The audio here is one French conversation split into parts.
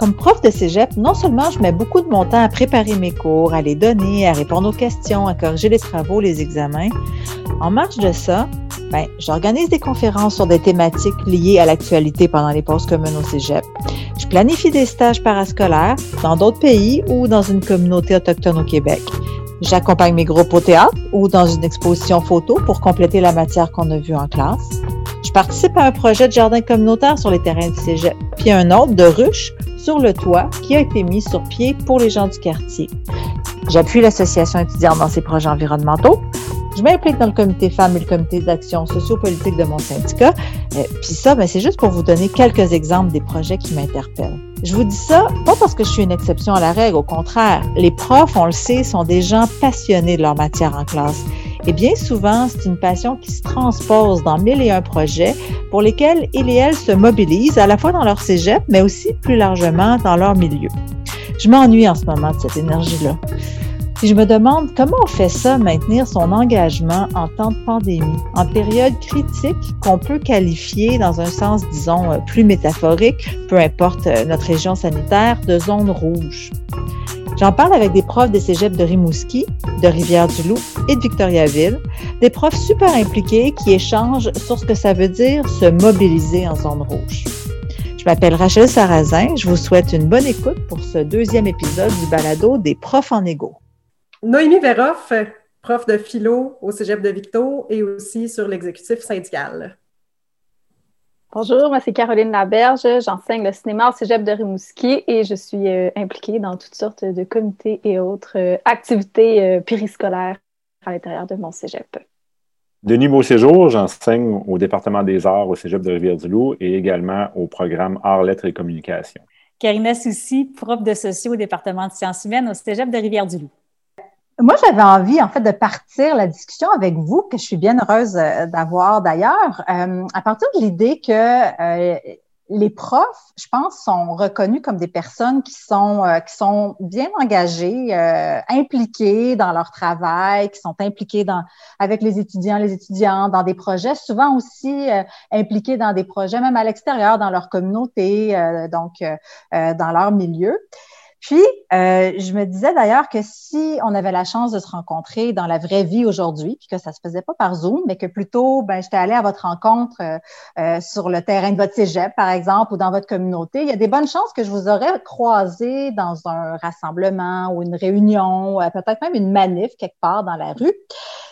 Comme prof de cégep, non seulement je mets beaucoup de mon temps à préparer mes cours, à les donner, à répondre aux questions, à corriger les travaux, les examens, en marge de ça, ben, j'organise des conférences sur des thématiques liées à l'actualité pendant les pauses communes au cégep. Je planifie des stages parascolaires dans d'autres pays ou dans une communauté autochtone au Québec. J'accompagne mes groupes au théâtre ou dans une exposition photo pour compléter la matière qu'on a vue en classe. Je participe à un projet de jardin communautaire sur les terrains du cégep, puis un autre de ruche sur le toit qui a été mis sur pied pour les gens du quartier. J'appuie l'association étudiante dans ses projets environnementaux. Je m'implique dans le comité femmes et le comité d'action sociopolitique de mon syndicat. Euh, puis ça, ben, c'est juste pour vous donner quelques exemples des projets qui m'interpellent. Je vous dis ça pas parce que je suis une exception à la règle, au contraire. Les profs, on le sait, sont des gens passionnés de leur matière en classe. Et bien souvent, c'est une passion qui se transpose dans mille et un projets pour lesquels ils et elles se mobilisent à la fois dans leur cégep, mais aussi plus largement dans leur milieu. Je m'ennuie en ce moment de cette énergie-là. Puis je me demande comment on fait ça, maintenir son engagement en temps de pandémie, en période critique qu'on peut qualifier dans un sens, disons, euh, plus métaphorique, peu importe euh, notre région sanitaire, de zone rouge. J'en parle avec des profs des cégeps de Rimouski, de Rivière-du-Loup et de Victoriaville, des profs super impliqués qui échangent sur ce que ça veut dire se mobiliser en zone rouge. Je m'appelle Rachel Sarrazin. Je vous souhaite une bonne écoute pour ce deuxième épisode du balado des profs en égo. Noémie Veroff, prof de philo au Cégep de Victo et aussi sur l'exécutif syndical. Bonjour, moi c'est Caroline Laberge, j'enseigne le cinéma au Cégep de Rimouski et je suis euh, impliquée dans toutes sortes de comités et autres euh, activités euh, périscolaires à l'intérieur de mon Cégep. Denis Beauséjour, j'enseigne au département des arts au Cégep de Rivière-du-Loup et également au programme Arts, Lettres et Communication. Karina Soucy, prof de socio au département de sciences humaines au Cégep de Rivière-du-Loup. Moi, j'avais envie, en fait, de partir la discussion avec vous, que je suis bien heureuse euh, d'avoir d'ailleurs, euh, à partir de l'idée que euh, les profs, je pense, sont reconnus comme des personnes qui sont qui sont bien engagées, impliquées dans leur travail, qui sont impliquées dans avec les étudiants, les étudiantes, dans des projets, souvent aussi impliquées dans des projets même à l'extérieur, dans leur communauté, donc dans leur milieu. Puis, euh, je me disais d'ailleurs que si on avait la chance de se rencontrer dans la vraie vie aujourd'hui, puis que ça se faisait pas par Zoom, mais que plutôt, ben, j'étais allée à votre rencontre euh, euh, sur le terrain de votre cégep, par exemple, ou dans votre communauté, il y a des bonnes chances que je vous aurais croisé dans un rassemblement ou une réunion, peut-être même une manif quelque part dans la rue.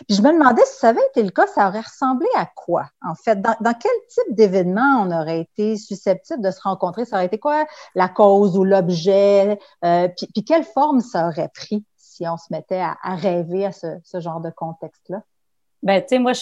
Puis je me demandais si ça avait été le cas, ça aurait ressemblé à quoi, en fait? Dans, dans quel type d'événement on aurait été susceptible de se rencontrer? Ça aurait été quoi la cause ou l'objet? Euh, puis, quelle forme ça aurait pris si on se mettait à, rêver à ce, genre de contexte-là? Ben, tu sais, moi,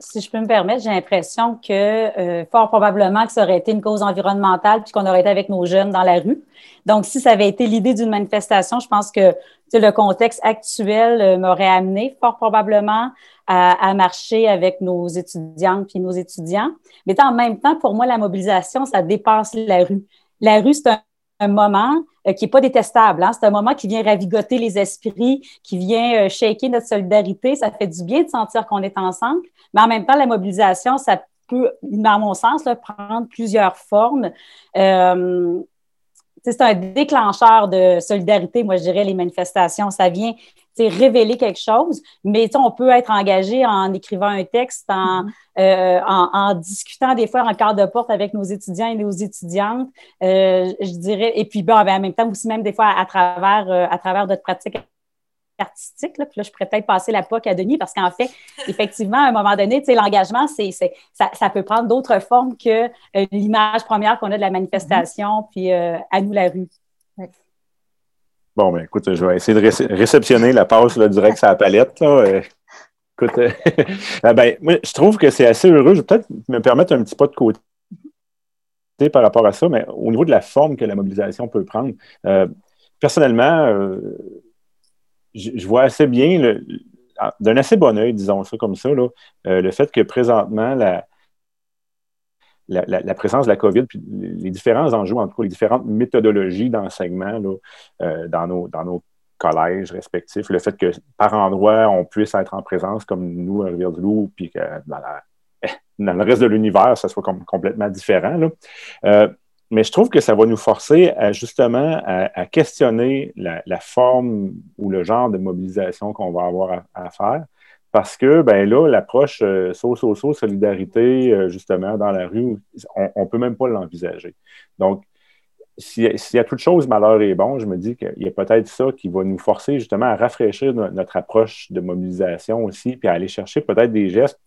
si je peux me permettre, j'ai l'impression que euh, fort probablement que ça aurait été une cause environnementale puis qu'on aurait été avec nos jeunes dans la rue. Donc, si ça avait été l'idée d'une manifestation, je pense que le contexte actuel euh, m'aurait amené fort probablement à, marcher avec nos étudiantes puis nos étudiants. Mais en même temps, pour moi, la mobilisation, ça dépasse la rue. La rue, c'est un un moment euh, qui n'est pas détestable. Hein? C'est un moment qui vient ravigoter les esprits, qui vient euh, shaker notre solidarité. Ça fait du bien de sentir qu'on est ensemble. Mais en même temps, la mobilisation, ça peut, dans mon sens, prendre plusieurs formes. Euh, c'est un déclencheur de solidarité, moi, je dirais, les manifestations. Ça vient révéler quelque chose, mais on peut être engagé en écrivant un texte, mm-hmm. euh, en, en, discutant des fois en quart de porte avec nos étudiants et nos étudiantes, euh, je dirais, et puis ben, en même temps aussi même des fois à, travers, euh, à travers notre pratique artistique. Là. Puis là, je pourrais peut-être passer la POC à Denis parce qu'en fait, effectivement, à un moment donné, l'engagement, c'est, ça, ça, peut prendre d'autres formes que l'image première qu'on a de la manifestation, mm-hmm. puis à nous la rue. Bon, ben écoute, je vais essayer de réceptionner la passe direct sur la palette. Là. Euh, écoute, euh, ah, ben, moi, je trouve que c'est assez heureux. Je vais peut-être me permettre un petit pas de côté par rapport à ça, mais au niveau de la forme que la mobilisation peut prendre, euh, personnellement, je, vois assez bien, d'un assez bon oeil, disons ça comme ça, le fait que présentement, la, la, présence de la COVID, puis les différents enjeux, en tout cas les différentes méthodologies d'enseignement euh, dans, nos, dans nos collèges respectifs, le fait que par endroit, on puisse être en présence comme nous à Rivière-du-Loup, puis que dans, le reste de l'univers, ça soit complètement différent. Euh, mais je trouve que ça va nous forcer justement à, questionner la, forme ou le genre de mobilisation qu'on va avoir à, faire. Parce que ben là, l'approche euh, so, so, so, solidarité, euh, justement, dans la rue, on ne peut même pas l'envisager. Donc, s'il y a toute chose, malheur est bon, je me dis qu'il y a peut-être ça qui va nous forcer justement à rafraîchir notre approche de mobilisation aussi, puis à aller chercher peut-être des gestes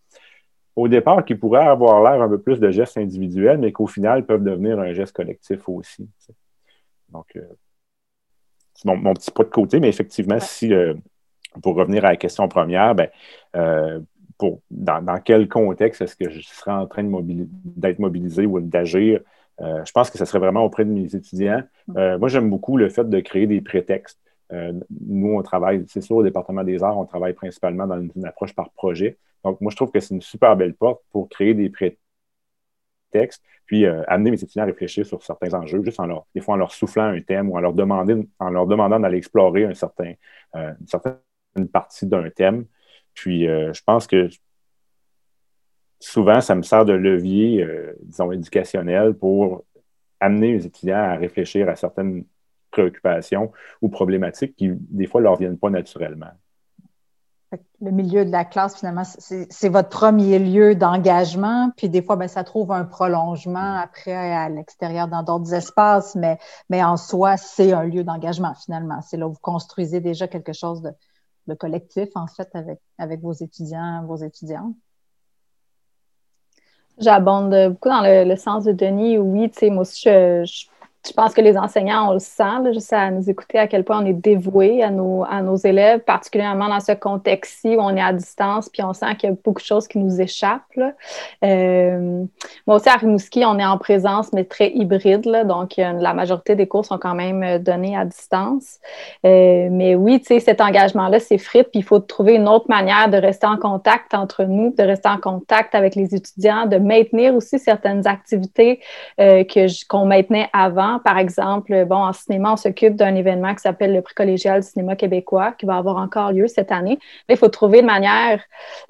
au départ qui pourraient avoir l'air un peu plus de gestes individuels, mais qu'au final peuvent devenir un geste collectif aussi. Donc, euh, c'est mon, petit pas de côté, mais effectivement, si, euh, pour revenir à la question première, ben, euh, pour, dans, quel contexte est-ce que je serais en train d'être mobilisé ou d'agir? je pense que ce serait vraiment auprès de mes étudiants. Mm. moi, j'aime beaucoup le fait de créer des prétextes. nous, on travaille, c'est sûr, au département des arts, on travaille principalement dans une approche par projet. Donc, moi, je trouve que c'est une super belle porte pour créer des prétextes, puis euh, amener mes étudiants à réfléchir sur certains enjeux, juste en leur, des fois en leur soufflant un thème ou en leur, en leur demandant d'aller explorer un certain, euh, une certaine partie d'un thème. Puis, euh, je pense que souvent, ça me sert de levier, disons, éducationnel pour amener mes étudiants à réfléchir à certaines préoccupations ou problématiques qui, des fois, ne leur viennent pas naturellement le milieu de la classe, finalement, c'est votre premier lieu d'engagement. Puis des fois, ben, ça trouve un prolongement après à l'extérieur dans d'autres espaces, mais, mais en soi, c'est un lieu d'engagement, finalement. C'est là où vous construisez déjà quelque chose de, collectif, en fait, avec, avec vos étudiants, vos étudiantes? J'abonde beaucoup dans le, sens de Denis. Oui, tu sais, moi aussi, je je pense que les enseignants, on le sent, juste à nous écouter à quel point on est dévoué à nos, élèves, particulièrement dans ce contexte-ci où on est à distance, puis on sent qu'il y a beaucoup de choses qui nous échappent. Euh, moi aussi, à Rimouski, on est en présence, mais très hybride, donc la majorité des cours sont quand même euh, donnés à distance. Euh, mais oui, cet engagement-là, c'est frite, puis il faut trouver une autre manière de rester en contact entre nous, de rester en contact avec les étudiants, de maintenir aussi certaines activités que qu'on maintenait avant par exemple, bon, en cinéma, on s'occupe d'un événement qui s'appelle le prix collégial du cinéma québécois, qui va avoir encore lieu cette année. Mais il faut trouver une manière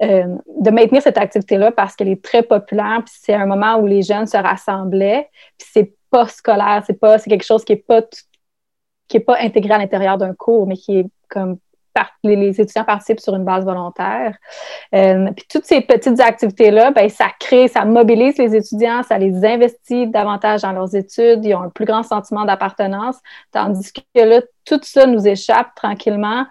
euh, de maintenir cette activité-là parce qu'elle est très populaire, c'est un moment où les jeunes se rassemblaient, puis c'est pas scolaire, c'est pas, c'est quelque chose qui est pas pas intégré à l'intérieur d'un cours, mais qui est comme les, étudiants participent sur une base volontaire. Euh, puis toutes ces petites activités-là, ben, ça crée, ça mobilise les étudiants, ça les investit davantage dans leurs études, ils ont un plus grand sentiment d'appartenance, tandis que là, tout ça nous échappe tranquillement.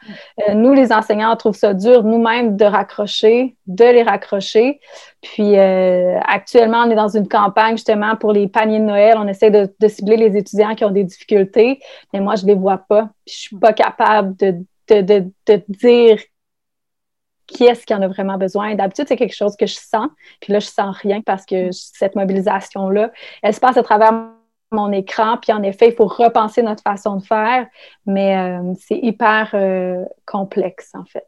Euh, nous, les enseignants, on trouve ça dur nous-mêmes de raccrocher, de les raccrocher. Puis euh, actuellement, on est dans une campagne justement pour les paniers de Noël. On essaie de, cibler les étudiants qui ont des difficultés, mais moi, je ne les vois pas. Je suis pas capable de de, dire qui est-ce qui en a vraiment besoin. D'habitude, c'est quelque chose que je sens, puis là, je sens rien parce que cette mobilisation-là, elle se passe à travers mon écran, puis en effet, il faut repenser notre façon de faire, mais euh, c'est hyper euh, complexe, en fait.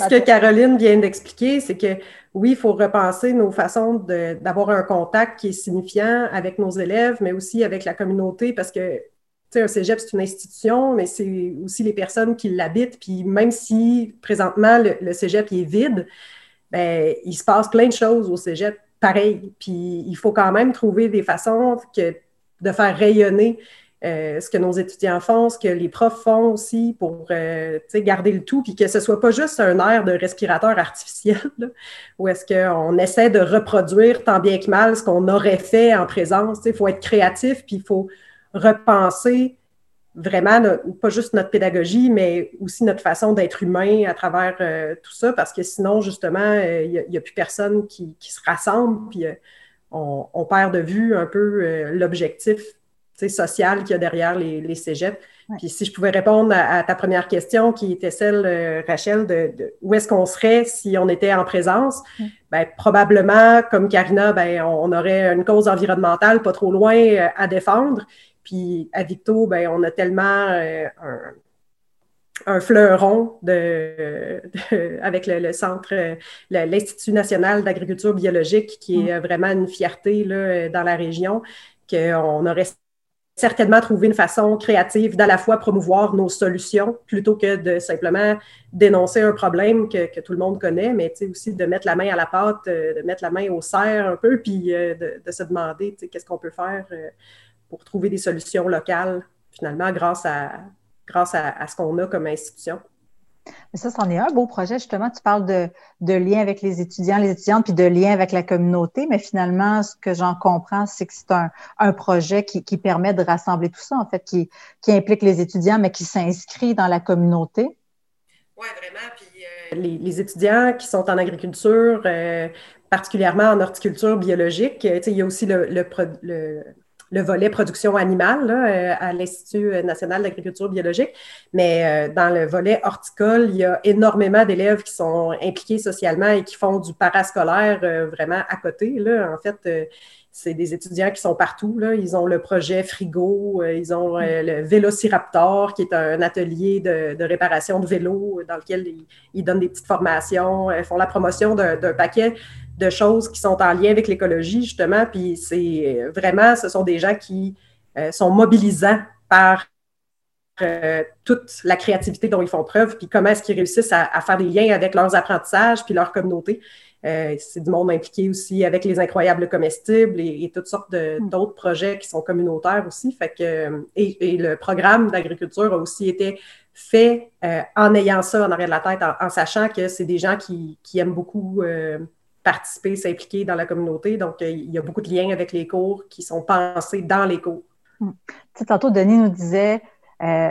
Ce que Caroline vient d'expliquer, c'est que oui, il faut repenser nos façons d'avoir un contact qui est signifiant avec nos élèves, mais aussi avec la communauté, parce que un cégep, c'est une institution, mais c'est aussi les personnes qui l'habitent. Puis même si présentement le, cégep est vide, ben, il se passe plein de choses au cégep pareil. Puis il faut quand même trouver des façons que, de faire rayonner euh, ce que nos étudiants font, ce que les profs font aussi pour euh, garder le tout, puis que ce ne soit pas juste un air de respirateur artificiel, où est-ce qu'on essaie de reproduire tant bien que mal ce qu'on aurait fait en présence. Il faut être créatif, puis il faut repenser vraiment pas juste notre pédagogie, mais aussi notre façon d'être humain à travers euh, tout ça, parce que sinon, justement, euh, il n'y a, plus personne qui, se rassemble, puis euh, on, perd de vue un peu l'objectif social qu'il y a derrière les, les cégeps. Puis si je pouvais répondre à, ta première question, qui était celle, Rachel, de, où est-ce qu'on serait si on était en présence, ben, probablement, comme Karina, ben, on, aurait une cause environnementale pas trop loin à défendre. Puis à Victo, ben, on a tellement euh, un, fleuron de, avec le, centre, l'Institut national d'agriculture biologique, qui est mm. vraiment une fierté là, dans la région, qu'on aurait certainement trouvé une façon créative d'à la fois promouvoir nos solutions plutôt que de simplement dénoncer un problème que, tout le monde connaît, mais aussi de mettre la main à la pâte, euh, de mettre la main au cerf un peu, puis euh, de, se demander qu'est-ce qu'on peut faire pour trouver des solutions locales, finalement, grâce à, grâce à, ce qu'on a comme institution. Mais ça, c'en est un beau projet. Justement, tu parles de, de lien avec les étudiants, les étudiantes, puis de lien avec la communauté. Mais finalement, ce que j'en comprends, c'est que c'est un, un, projet qui, qui, permet de rassembler tout ça, en fait, qui, qui implique les étudiants, mais qui s'inscrit dans la communauté. Oui, vraiment. Puis euh, les, les, étudiants qui sont en agriculture, euh, particulièrement en horticulture biologique, il y a aussi le, le, le le volet production animale euh, à l'Institut national d'agriculture biologique. Mais euh, dans le volet horticole, il y a énormément d'élèves qui sont impliqués socialement et qui font du parascolaire euh, vraiment à côté. Là. En fait, c'est des étudiants qui sont partout. Là. Ils ont le projet Frigo, ils ont le Vélociraptor, qui est un atelier de, réparation de vélos dans lequel ils, ils, donnent des petites formations, font la promotion d'un paquet de choses qui sont en lien avec l'écologie, justement. Puis c'est vraiment, ce sont des gens qui euh, sont mobilisants par euh, toute la créativité dont ils font preuve, puis comment est-ce qu'ils réussissent à, faire des liens avec leurs apprentissages, puis leur communauté. Euh, c'est du monde impliqué aussi avec les incroyables comestibles et, toutes sortes mm. d'autres projets qui sont communautaires aussi. Fait que, et, le programme d'agriculture a aussi été fait en ayant ça en arrière de la tête, en, sachant que c'est des gens qui, qui aiment beaucoup participer, s'impliquer dans la communauté. Donc, euh, il y a beaucoup de liens avec les cours qui sont pensés dans les cours. Hmm. tantôt, Denis nous disait, euh,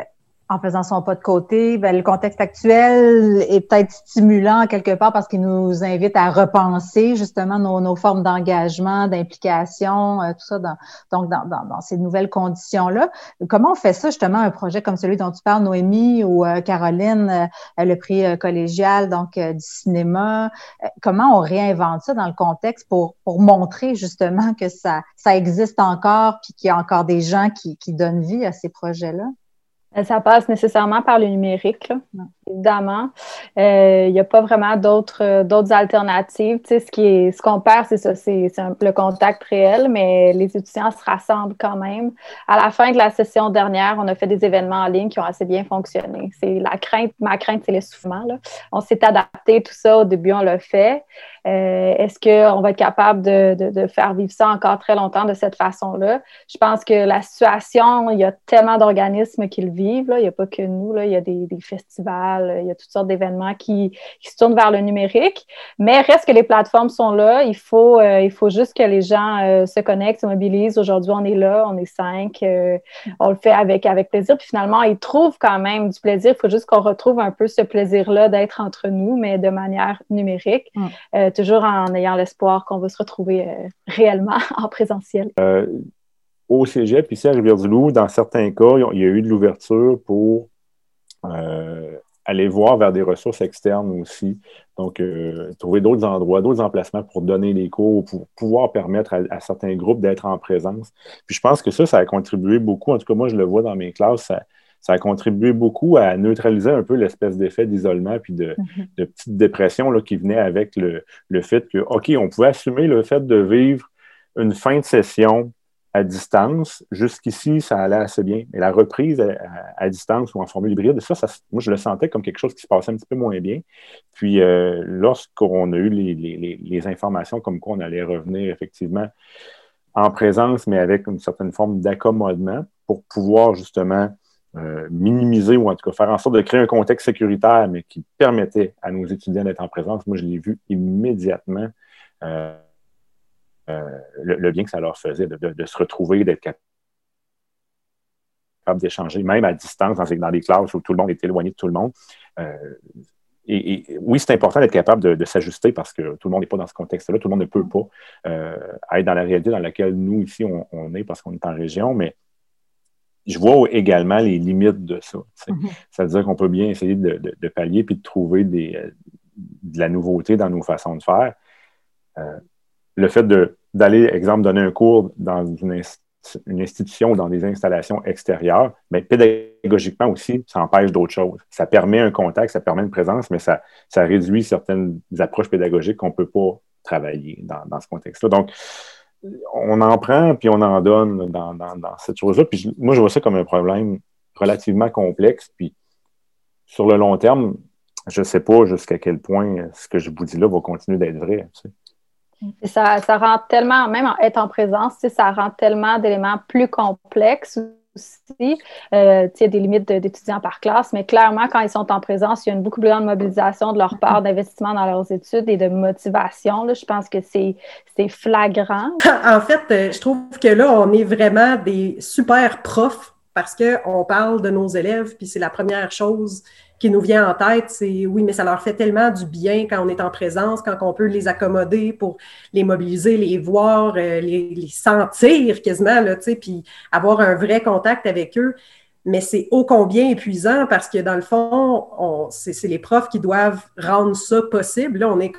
en faisant son pas de côté, ben, le contexte actuel est peut-être stimulant quelque part parce qu'il nous invite à repenser justement nos, formes d'engagement, d'implication, euh, tout ça, dans, donc dans, ces nouvelles conditions-là. Comment on fait ça justement, un projet comme celui dont tu parles, Noémie ou euh, Caroline, euh, le prix collégial donc du cinéma? comment on réinvente ça dans le contexte pour, montrer justement que ça, ça existe encore puis qu'il y a encore des gens qui, qui donnent vie à ces projets-là? Ça passe nécessairement par le numérique, évidemment. Euh, il n'y a pas vraiment d'autres euh, d'autres alternatives. Tu sais, ce ce qu'on perd, c'est ça, c'est le contact réel, mais les étudiants se rassemblent quand même. À la fin de la session dernière, on a fait des événements en ligne qui ont assez bien fonctionné. C'est la crainte, ma crainte, c'est l'essoufflement. On s'est adapté, tout ça, au début, on l'a fait. Euh, est-ce qu'on va être capable de, faire vivre ça encore très longtemps de cette façon-là? Je pense que la situation, il y a tellement d'organismes qui le vivent. Il n'y a pas que nous. Il y a des, festivals, il y a toutes sortes d'événements qui, se tournent vers le numérique. Mais reste que les plateformes sont là. Il faut, euh, il faut juste que les gens euh, se connectent, se mobilisent. Aujourd'hui, on est là, on est cinq. on le fait avec, avec plaisir. Puis finalement, ils trouvent quand même du plaisir. Il faut juste qu'on retrouve un peu ce plaisir-là d'être entre nous, mais de manière numérique. Mm toujours en ayant l'espoir qu'on va se retrouver euh, réellement en présentiel. Euh, au Cégep, ici à Rivière-du-Loup, dans certains cas, il y a eu de l'ouverture pour euh, aller voir vers des ressources externes aussi. Donc, trouver d'autres endroits, d'autres emplacements pour donner les cours, pour pouvoir permettre à, certains groupes d'être en présence. Puis je pense que ça, ça a contribué beaucoup. En tout cas, moi, je le vois dans mes classes. Ça, ça a contribué beaucoup à neutraliser un peu l'espèce d'effet d'isolement puis de, de, petite dépression là, qui venait avec le, le, fait que, OK, on pouvait assumer le fait de vivre une fin de session à distance. Jusqu'ici, ça allait assez bien. Mais la reprise à, distance ou en formule hybride, ça, ça, moi, je le sentais comme quelque chose qui se passait un petit peu moins bien. Puis, euh, lorsqu'on a eu les, informations comme quoi on allait revenir effectivement en présence, mais avec une certaine forme d'accommodement pour pouvoir justement euh, minimiser ou en tout cas faire en sorte de créer un contexte sécuritaire, mais qui permettait à nos étudiants d'être en présence. Moi, je l'ai vu immédiatement euh, euh, le, bien que ça leur faisait de, se retrouver, d'être capable d'échanger, même à distance, dans, dans, des classes où tout le monde est éloigné de tout le monde. Et, oui, c'est important d'être capable de, s'ajuster parce que tout le monde n'est pas dans ce contexte-là, tout le monde ne peut pas être dans la réalité dans laquelle nous, ici, on, on est parce qu'on est en région, mais je vois également les limites de ça. Mm-hmm. C'est-à-dire qu'on peut bien essayer de, pallier puis de trouver des, euh, de la nouveauté dans nos façons de faire. Euh, le fait d'aller, exemple, donner un cours dans une, institution ou dans des installations extérieures, mais pédagogiquement aussi, ça empêche d'autres choses. Ça permet un contact, ça permet une présence, mais ça, réduit certaines approches pédagogiques qu'on ne peut pas travailler dans, dans ce contexte-là. Donc, on en prend puis on en donne dans, cette chose-là. Puis moi, je vois ça comme un problème relativement complexe. Puis sur le long terme, je ne sais pas jusqu'à quel point ce que je vous dis là va continuer d'être vrai. Ça, ça rend tellement, même en être en présence, ça rend tellement d'éléments plus complexes aussi. Euh, il y a des limites d'étudiants par classe, mais clairement, quand ils sont en présence, il y a une beaucoup plus grande mobilisation de leur part d'investissement dans leurs études et de motivation. Là. Je pense que c'est flagrant. En fait, euh, je trouve que là, on est vraiment des super profs parce qu'on parle de nos élèves, puis c'est la première chose qui nous vient en tête, c'est oui, mais ça leur fait tellement du bien quand on est en présence, quand on peut les accommoder pour les mobiliser, les voir, euh, les, sentir quasiment, là, puis avoir un vrai contact avec eux. Mais c'est ô combien épuisant parce que dans le fond, c'est les profs qui doivent rendre ça possible. Là, on est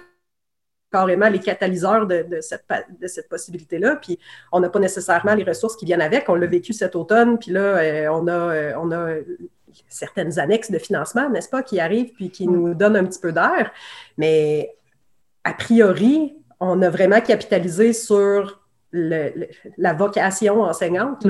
carrément les catalyseurs de, cette, de cette possibilité-là. Puis on n'a pas nécessairement les ressources qui viennent avec. On l'a vécu cet automne, puis là, euh, on, a, euh, on a certaines annexes de financement, n'est-ce pas, qui arrivent puis qui nous donnent un petit peu d'air. Mais a priori, on a vraiment capitalisé sur la vocation enseignante.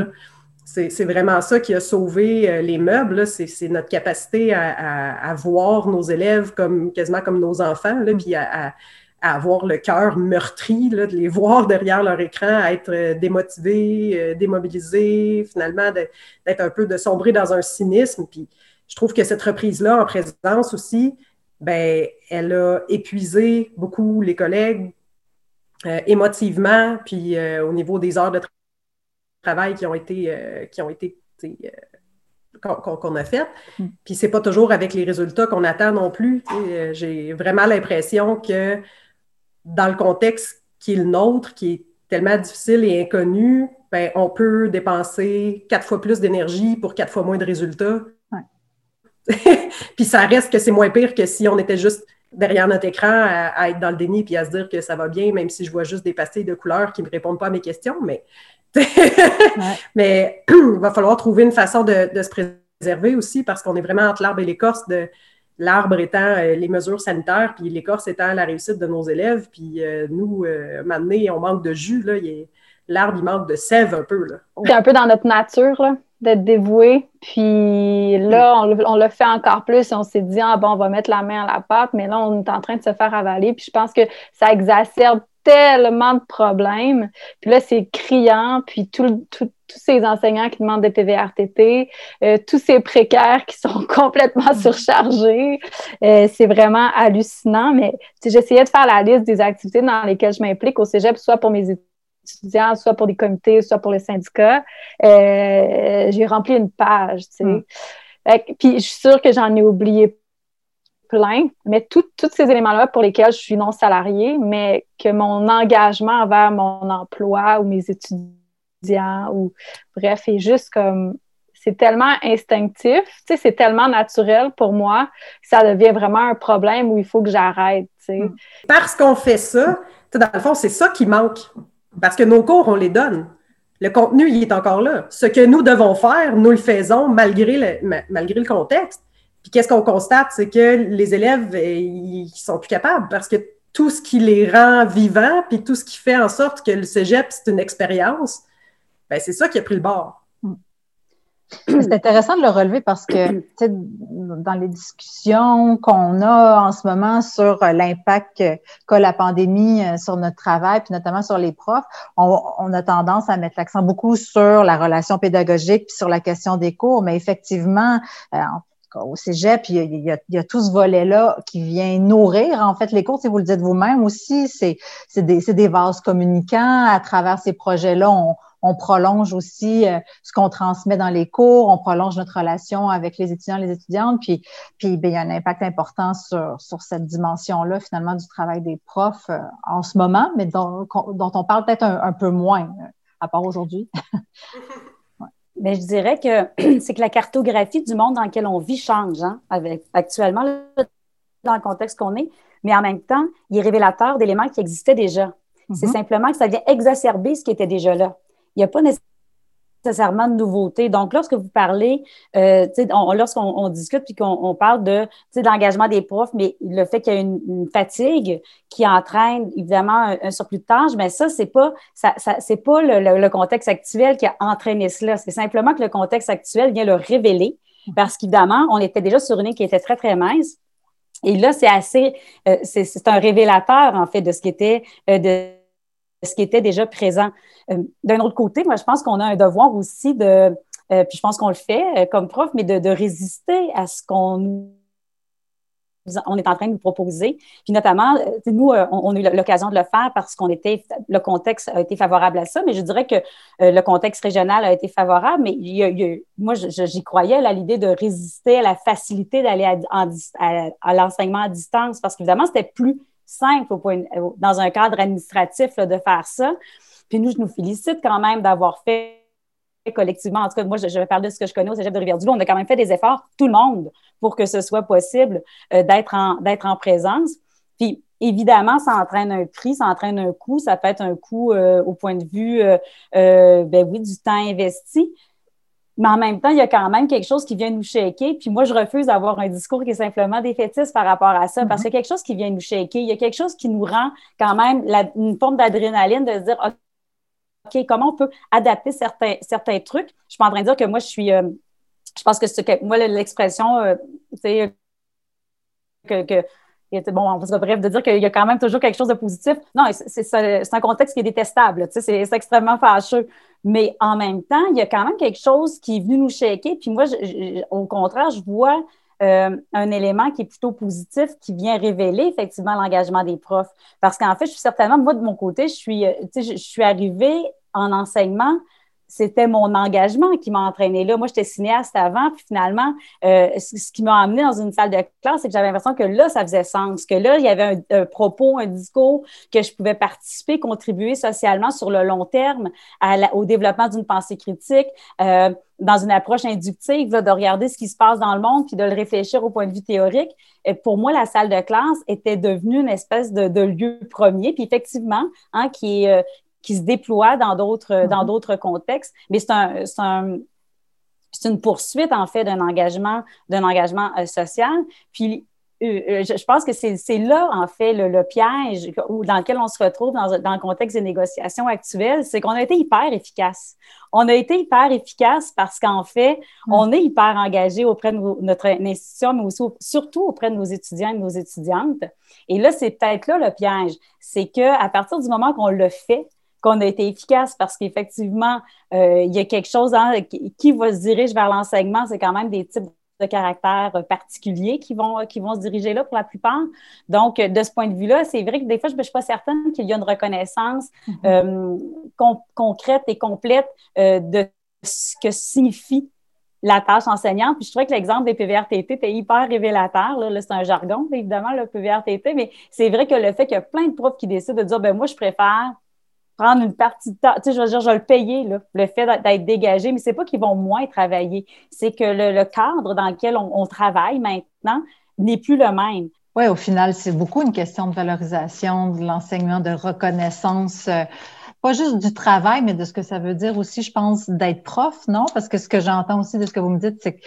C'est vraiment ça qui a sauvé euh, les meubles. C'est notre capacité à, voir nos élèves comme quasiment comme nos enfants, là, puis à, à avoir le cœur meurtri, là, de les voir derrière leur écran, à être euh, démotivés, euh, démobilisés, finalement d'être un peu de sombrer dans un cynisme. Puis je trouve que cette reprise-là en présence aussi, ben, elle a épuisé beaucoup les collègues euh, émotivement, puis au niveau des heures de travail qui ont été, qui ont été qu'on a faites. Mm. Puis c'est pas toujours avec les résultats qu'on attend non plus. J'ai vraiment l'impression que dans le contexte qui est le nôtre, qui est tellement difficile et inconnu, ben, on peut dépenser quatre fois plus d'énergie pour quatre fois moins de résultats. puis ça reste que c'est moins pire que si on était juste derrière notre écran à, être dans le déni puis à se dire que ça va bien, même si je vois juste des pastilles de couleurs qui ne me répondent pas à mes questions. Mais, mais il va falloir trouver une façon de, de se préserver aussi parce qu'on est vraiment entre l'arbre et l'écorce de l'arbre étant euh, les mesures sanitaires, puis l'écorce étant la réussite de nos élèves. Puis euh, nous, euh, maintenant, on manque de jus. L'arbre, il manque de sève un peu. C'est un peu dans notre nature d'être dévoué. Puis là, on, l'a fait encore plus. On s'est dit, ah bon, on va mettre la main à la pâte, mais là, on est en train de se faire avaler. Puis je pense que ça exacerbe tellement de problèmes. Puis là, c'est criant. Puis tous ces enseignants qui demandent des PVRTT, euh, tous ces précaires qui sont complètement mm. surchargés. Euh, c'est vraiment hallucinant. Mais j'essayais de faire la liste des activités dans lesquelles je m'implique au cégep, soit pour mes étudiants, soit pour des comités, soit pour les syndicats. Euh, j'ai rempli une page, tu sais. Mm. Puis je suis sûre que j'en ai oublié plein, mais tous ces éléments-là pour lesquels je suis non salariée, mais que mon engagement envers mon emploi ou mes étudiants ou bref, est juste comme c'est tellement instinctif, c'est tellement naturel pour moi ça devient vraiment un problème où il faut que j'arrête. Hmm. Parce qu'on fait ça, dans le fond, c'est ça qui manque. Parce que nos cours, on les donne. Le contenu, il est encore là. Ce que nous devons faire, nous le faisons malgré le, malgré le contexte. Puis qu'est-ce qu'on constate, c'est que les élèves, euh, ils sont plus capables parce que tout ce qui les rend vivants, puis tout ce qui fait en sorte que le cégep, c'est une expérience, ben c'est ça qui a pris le bord. C'est intéressant de le relever parce que dans les discussions qu'on a en ce moment sur euh, l'impact qu'a la pandémie euh, sur notre travail, puis notamment sur les profs, on, a tendance à mettre l'accent beaucoup sur la relation pédagogique puis sur la question des cours, mais effectivement, au cégep, il y, a, il, y a, il y a tout ce volet-là qui vient nourrir, en fait, les cours, si vous le dites vous-même aussi, c'est des, des vases communicants. À travers ces projets-là, on, on prolonge aussi euh, ce qu'on transmet dans les cours, on prolonge notre relation avec les étudiants, les étudiantes, puis, puis ben, il y a un impact important sur, sur cette dimension-là, finalement, du travail des profs euh, en ce moment, mais dont, dont on parle peut-être un, un, peu moins, euh, à part aujourd'hui. Mais je dirais que c'est que la cartographie du monde dans lequel on vit change hein, avec, actuellement dans le contexte qu'on est, mais en même temps, il est révélateur d'éléments qui existaient déjà. C'est mm-hmm. simplement que ça vient exacerber ce qui était déjà là. Il n'y a pas nécessairement nécessairement de nouveautés. Donc, lorsque vous parlez, euh, lorsqu'on discute puis qu'on parle de l'engagement des profs, mais le fait qu'il y a une, fatigue qui entraîne évidemment un, surplus de tâches, mais ça, c'est pas ça, c'est pas le, contexte actuel qui a entraîné cela. C'est simplement que le contexte actuel vient le révéler parce qu'évidemment, on était déjà sur une ligne qui était très, très mince. Et là, c'est assez, euh, c'est un révélateur, en fait, de ce qui était, euh, de ce qui était déjà présent. D'un autre côté, moi, je pense qu'on a un devoir aussi de, puis je pense qu'on le fait comme prof, mais de, résister à ce qu'on on est en train de nous proposer. Puis notamment, euh, nous, euh, on, a eu l'occasion de le faire parce qu'on était, le contexte a été favorable à ça, mais je dirais que euh, le contexte régional a été favorable, mais moi, j'y croyais à l'idée de résister à la facilité d'aller à, l'enseignement à distance parce qu'évidemment, c'était plus simple dans un cadre administratif de faire ça. Puis nous, je nous félicite quand même d'avoir fait collectivement, en tout cas, moi, je, vais parler de ce que je connais au Cégep de Rivière-du-Loup, on a quand même fait des efforts, tout le monde, pour que ce soit possible euh, d'être en, en présence. Puis, évidemment, ça entraîne un prix, ça entraîne un coût, ça peut être un coût euh, au point de vue, euh, ben oui, du temps investi. Mais en même temps, il y a quand même quelque chose qui vient nous shaker. Puis moi, je refuse d'avoir un discours qui est simplement défaitiste par rapport à ça, parce mm-hmm. qu'il y a quelque chose qui vient nous shaker. Il y a quelque chose qui nous rend quand même une forme d'adrénaline de se dire, OK, comment on peut adapter certains, certains trucs? Je suis pas en train de dire que moi, je suis. Euh, je pense que c'est moi, l'expression, euh, c'est que, que bon, on bref, de dire qu'il y a quand même toujours quelque chose de positif. Non, c'est un contexte qui est détestable. C'est extrêmement fâcheux. Mais en même temps, il y a quand même quelque chose qui est venu nous shaker. Puis moi, au contraire, je vois euh, un élément qui est plutôt positif, qui vient révéler effectivement l'engagement des profs. Parce qu'en fait, je suis certainement, moi, de mon côté, je suis, euh, je, je suis arrivée en enseignement c'était mon engagement qui m'a entraîné là. Moi, j'étais cinéaste avant, puis finalement, euh, ce qui m'a amené dans une salle de classe, c'est que j'avais l'impression que là, ça faisait sens, que là, il y avait un, propos, un discours, que je pouvais participer, contribuer socialement sur le long terme au développement d'une pensée critique. Euh, dans une approche inductive, de regarder ce qui se passe dans le monde, puis de le réfléchir au point de vue théorique. Pour moi, la salle de classe était devenue une espèce de, de lieu premier, puis effectivement, hein, qui est, euh, qui se déploie dans d'autres dans mhm. d'autres contextes. Mais c'est un, un c'est une poursuite en fait d'un engagement d'un engagement euh, social. Puis euh, euh, je, pense que c'est là, en fait, le, piège dans lequel on se retrouve dans, dans le contexte des négociations actuelles, c'est qu'on a été hyper efficace. On a été hyper efficace parce qu'en fait, mhm. on est hyper engagé auprès de notre institution, mais aussi surtout auprès de nos étudiants et de nos étudiantes. Et là, c'est peut-être là le piège. C'est qu'à partir du moment qu'on le fait, qu'on a été efficace parce qu'effectivement, euh, il y a quelque chose hein, qui, va se diriger vers l'enseignement, c'est quand même des types de caractères particuliers qui vont, qui vont se diriger là pour la plupart. Donc, de ce point de vue-là, c'est vrai que des fois, je ne suis pas certaine qu'il y a une reconnaissance mm-hmm. euh, concrète et complète euh, de ce que signifie la tâche enseignante. Puis je trouvais que l'exemple des PVRTT était hyper révélateur. Là, c'est un jargon, évidemment, le PVRTT, mais c'est vrai que le fait qu'il y a plein de profs qui décident de dire, ben moi, je préfère prendre une partie de temps. Tu sais, je veux dire, je vais le payer, là, le fait d'être dégagé, mais c'est pas qu'ils vont moins travailler. C'est que le, cadre dans lequel on, travaille maintenant n'est plus le même. Oui, au final, c'est beaucoup une question de valorisation, de l'enseignement, de reconnaissance. Euh, pas juste du travail, mais de ce que ça veut dire aussi, je pense, d'être prof, non? Parce que ce que j'entends aussi de ce que vous me dites, c'est que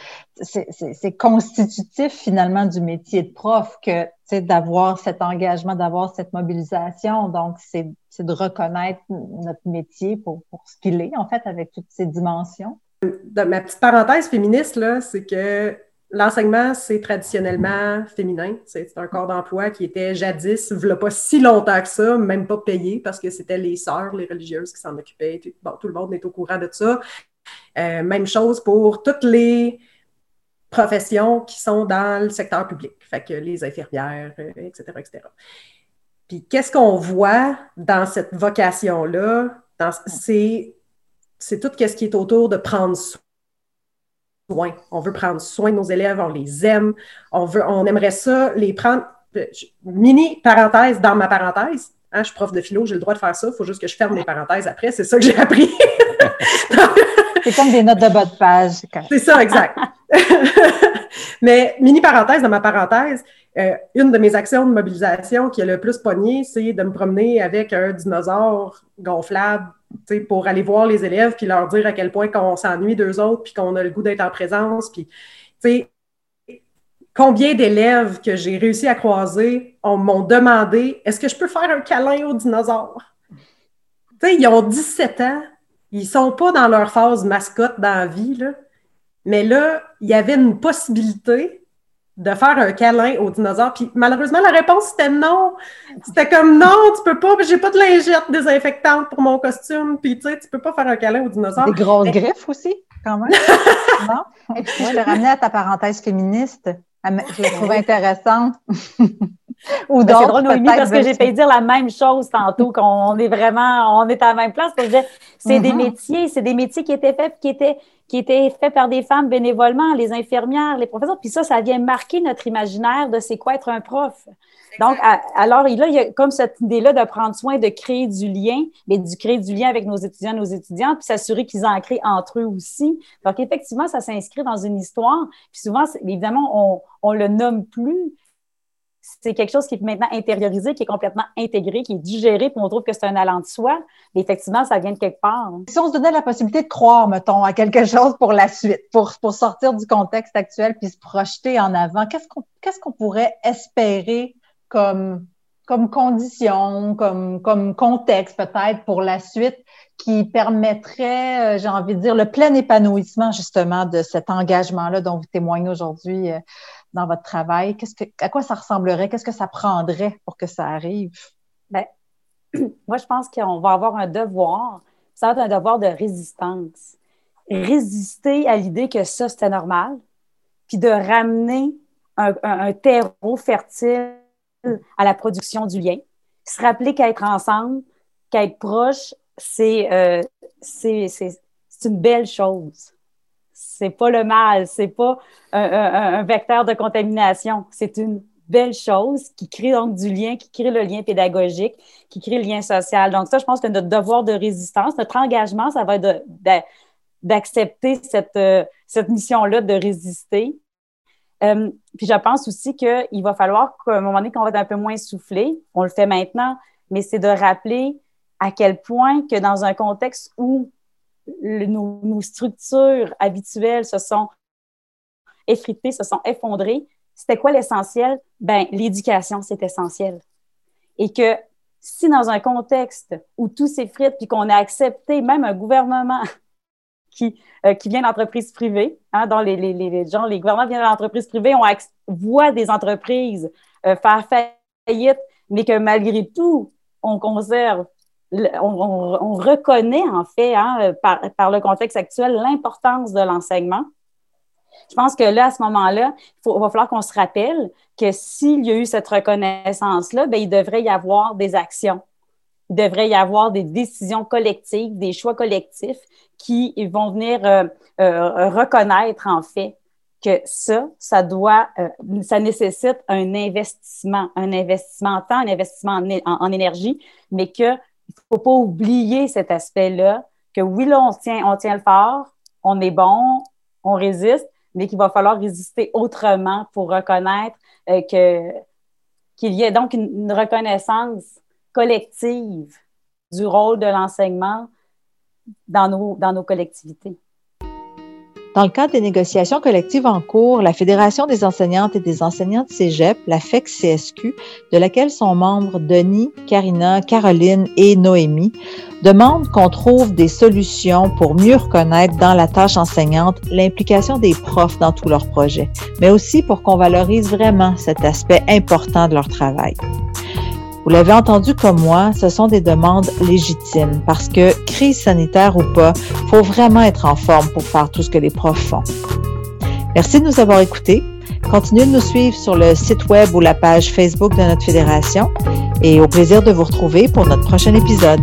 c'est constitutif finalement du métier de prof que d'avoir cet engagement, d'avoir cette mobilisation. Donc, c'est de reconnaître notre métier pour, ce qu'il est, en fait, avec toutes ces dimensions. Dans ma petite parenthèse féministe, là, c'est que l'enseignement, c'est traditionnellement féminin. C'est un corps d'emploi qui était jadis, il pas si longtemps que ça, même pas payé parce que c'était les sœurs, les religieuses qui s'en occupaient. Bon, tout le monde est au courant de ça. Euh, même chose pour toutes les professions qui sont dans le secteur public, fait que les infirmières, etc., euh, etc. Puis qu'est-ce qu'on voit dans cette vocation-là? C'est tout ce qui est autour de prendre soin on veut prendre soin de nos élèves, on les aime, on, veut, on aimerait ça les prendre. Euh, mini parenthèse dans ma parenthèse. Hein, je suis prof de philo, j'ai le droit de faire ça. Il faut juste que je ferme les parenthèses après. C'est ça que j'ai appris. c'est comme des notes de bas de page. C'est ça, exact. Mais mini parenthèse dans ma parenthèse, euh, une de mes actions de mobilisation qui a le plus pogné, c'est de me promener avec un dinosaure gonflable pour aller voir les élèves puis leur dire à quel point qu'on s'ennuie d'eux autres puis qu'on a le goût d'être en présence. Puis, combien d'élèves que j'ai réussi à croiser m'ont demandé est-ce que je peux faire un câlin au dinosaure? ils ont 17 ans, ils sont pas dans leur phase mascotte dans la vie, là. mais là, il y avait une possibilité de faire un câlin aux dinosaures. Puis malheureusement, la réponse c'était non. C'était comme non, tu peux pas, j'ai pas de lingette désinfectante pour mon costume. Puis tu sais, tu peux pas faire un câlin aux dinosaures. Des grosses griffes aussi, quand même. non? Et puis, je te ramenais à ta parenthèse féministe. Je la trouve intéressante. Ou ben, C'est drôle, Noémie, parce que j'ai failli dire la même chose tantôt, qu'on est vraiment, on est à la même place. C'est des mm-hmm. métiers, c'est des métiers qui étaient faits, qui étaient, qui étaient faits par des femmes bénévolement, les infirmières, les professeurs. Puis ça, ça vient marquer notre imaginaire de c'est quoi être un prof. Donc, alors, là, il y a comme cette idée-là de prendre soin de créer du lien, mais du créer du lien avec nos étudiants, nos étudiantes, puis s'assurer qu'ils en créent entre eux aussi. Donc, effectivement, ça s'inscrit dans une histoire. Puis souvent, évidemment, on, on le nomme plus, c'est quelque chose qui est maintenant intériorisé, qui est complètement intégré, qui est digéré, puis on trouve que c'est un allant de soi. Mais effectivement, ça vient de quelque part. Si on se donnait la possibilité de croire, mettons, à quelque chose pour la suite, pour, pour sortir du contexte actuel puis se projeter en avant, qu'est-ce qu'on qu'est-ce qu'on pourrait espérer comme, comme condition, comme, comme contexte peut-être pour la suite qui permettrait, euh, j'ai envie de dire, le plein épanouissement justement de cet engagement-là dont vous témoignez aujourd'hui euh, dans votre travail? À quoi ça ressemblerait? Qu'est-ce que ça prendrait pour que ça arrive? Bien, moi, je pense qu'on va avoir un devoir. Ça va être un devoir de résistance. Résister à l'idée que ça, c'était normal, puis de ramener un, terreau fertile à la production du lien. Se rappeler qu'être ensemble, qu'être proche, c'est, euh, une belle chose c'est pas le mal, c'est pas un, vecteur de contamination, c'est une belle chose qui crée donc du lien, qui crée le lien pédagogique, qui crée le lien social. Donc ça, je pense que notre devoir de résistance, notre engagement, ça va être d'accepter cette, euh, cette mission-là de résister. Euh, puis je pense aussi qu'il va falloir qu'à un moment donné, qu'on va être un peu moins soufflé, on le fait maintenant, mais c'est de rappeler à quel point que dans un contexte où nos, structures habituelles se sont effritées, se sont effondrées. C'était quoi l'essentiel? Ben, l'éducation, c'est essentiel. Et que si dans un contexte où tout s'effrite, puis qu'on a accepté même un gouvernement qui, euh, qui vient d'entreprises privées, hein, dont les, les, les, gens, les gouvernements viennent d'entreprises privées, on voit des entreprises euh, faire faillite, mais que malgré tout, on conserve on, reconnaît en fait, hein, par, le contexte actuel, l'importance de l'enseignement. Je pense que là, à ce moment-là, il va falloir qu'on se rappelle que s'il y a eu cette reconnaissance-là, ben, il devrait y avoir des actions. Il devrait y avoir des décisions collectives, des choix collectifs qui vont venir euh, euh, reconnaître en fait que ça, ça doit, euh, ça nécessite un investissement, un investissement en temps, un investissement en énergie, mais que il ne faut pas oublier cet aspect-là, que oui, là, on tient, on tient le fort, on est bon, on résiste, mais qu'il va falloir résister autrement pour reconnaître euh, que, qu'il y ait donc une, reconnaissance collective du rôle de l'enseignement dans nos, dans nos collectivités. Dans le cadre des négociations collectives en cours, la Fédération des enseignantes et des enseignants de Cégep, la FEC-CSQ, de laquelle sont membres Denis, Karina, Caroline et Noémie, demande qu'on trouve des solutions pour mieux reconnaître dans la tâche enseignante l'implication des profs dans tous leurs projets, mais aussi pour qu'on valorise vraiment cet aspect important de leur travail. Vous l'avez entendu comme moi, ce sont des demandes légitimes parce que, crise sanitaire ou pas, il faut vraiment être en forme pour faire tout ce que les profs font. Merci de nous avoir écoutés. Continuez de nous suivre sur le site web ou la page Facebook de notre fédération et au plaisir de vous retrouver pour notre prochain épisode.